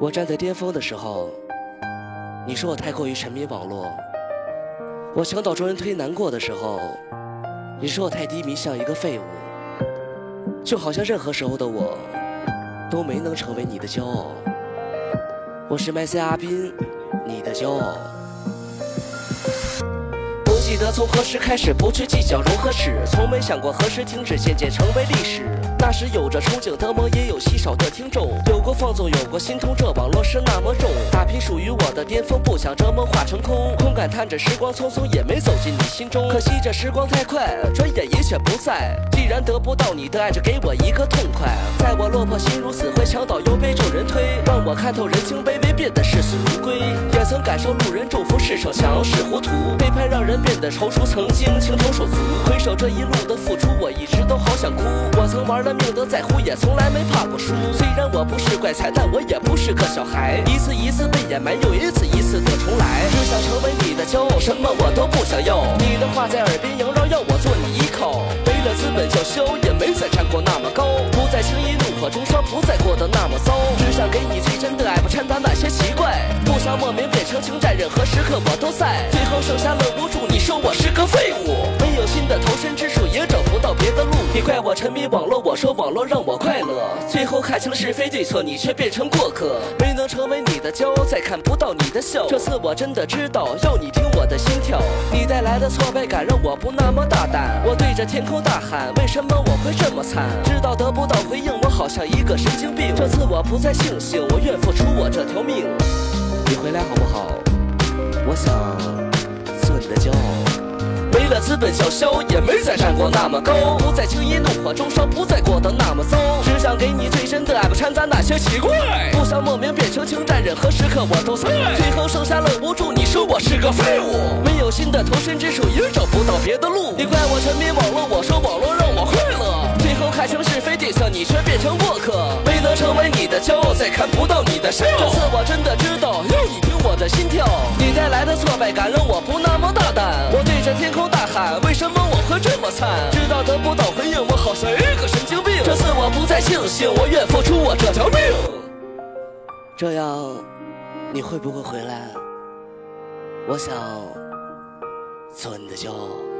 我站在巅峰的时候，你说我太过于沉迷网络；我想倒众人推难过的时候，你说我太低迷，像一个废物。就好像任何时候的我，都没能成为你的骄傲。我是麦 C 阿斌，你的骄傲。不记得从何时开始，不去计较荣和耻，从没想过何时停止，渐渐成为历史。那时有着憧憬的梦，也有稀少的听众。有过放纵，有过心痛，这网络是那么重。打拼属于我的巅峰，不想这梦化成空。空感叹着时光匆匆，也没走进你心中。可惜这时光太快，转眼也却不在。既然得不到你的爱，就给我一个痛快。在我落魄，心如死灰，墙倒又被众人推，让我看透人情卑微，变得视死如归。也曾感受路人祝福，是逞强，是糊涂。背叛让人变得踌躇，曾经情同手足。回首这一路的付出，玩了命的在乎，也从来没怕过输。虽然我不是怪才，但我也不是个小孩。一次一次被掩埋，又一次一次的重来。只想成为你的骄傲，什么我都不想要。你的话在耳边萦绕，要我做你依靠。没了资本叫嚣，也没再站过那么高。不再轻易怒火中烧，不再过得那么糟。只想给你最真的爱，不掺杂那些奇怪。不想莫名变成情债，任何时刻我都在。最后剩下了无助，你说我是个废物。你怪我沉迷网络，我说网络让我快乐。最后看清了是非对错，你却变成过客。没能成为你的骄傲，再看不到你的笑。这次我真的知道，要你听我的心跳。你带来的挫败感让我不那么大胆。我对着天空大喊，为什么我会这么惨？知道得不到回应，我好像一个神经病。这次我不再庆幸，我愿付出我这条命。你回来好不好？我想做你的骄傲。没了资本叫嚣，也没再站过那么高，不再轻易怒火中烧，不再过得那么糟。只想给你最深的爱，不掺杂那些奇怪。不想莫名变成情债，任何时刻我都在。最后剩下了无助，你说我是个废物。没有新的投身之处，也找不到别的路。你怪我沉迷网络，我说网络让我快乐。最后看清是非对错，你却变成过客。没能成为你的骄傲，再看不到你的笑。这次我真的知道，要你听我的心跳。你带来的挫败感让我不那么大在。天空大喊，为什么我会这么惨？知道得不到回应，我好像一个神经病。这次我不再庆幸，我愿付出我这条命。这样，你会不会回来？我想做你的骄傲。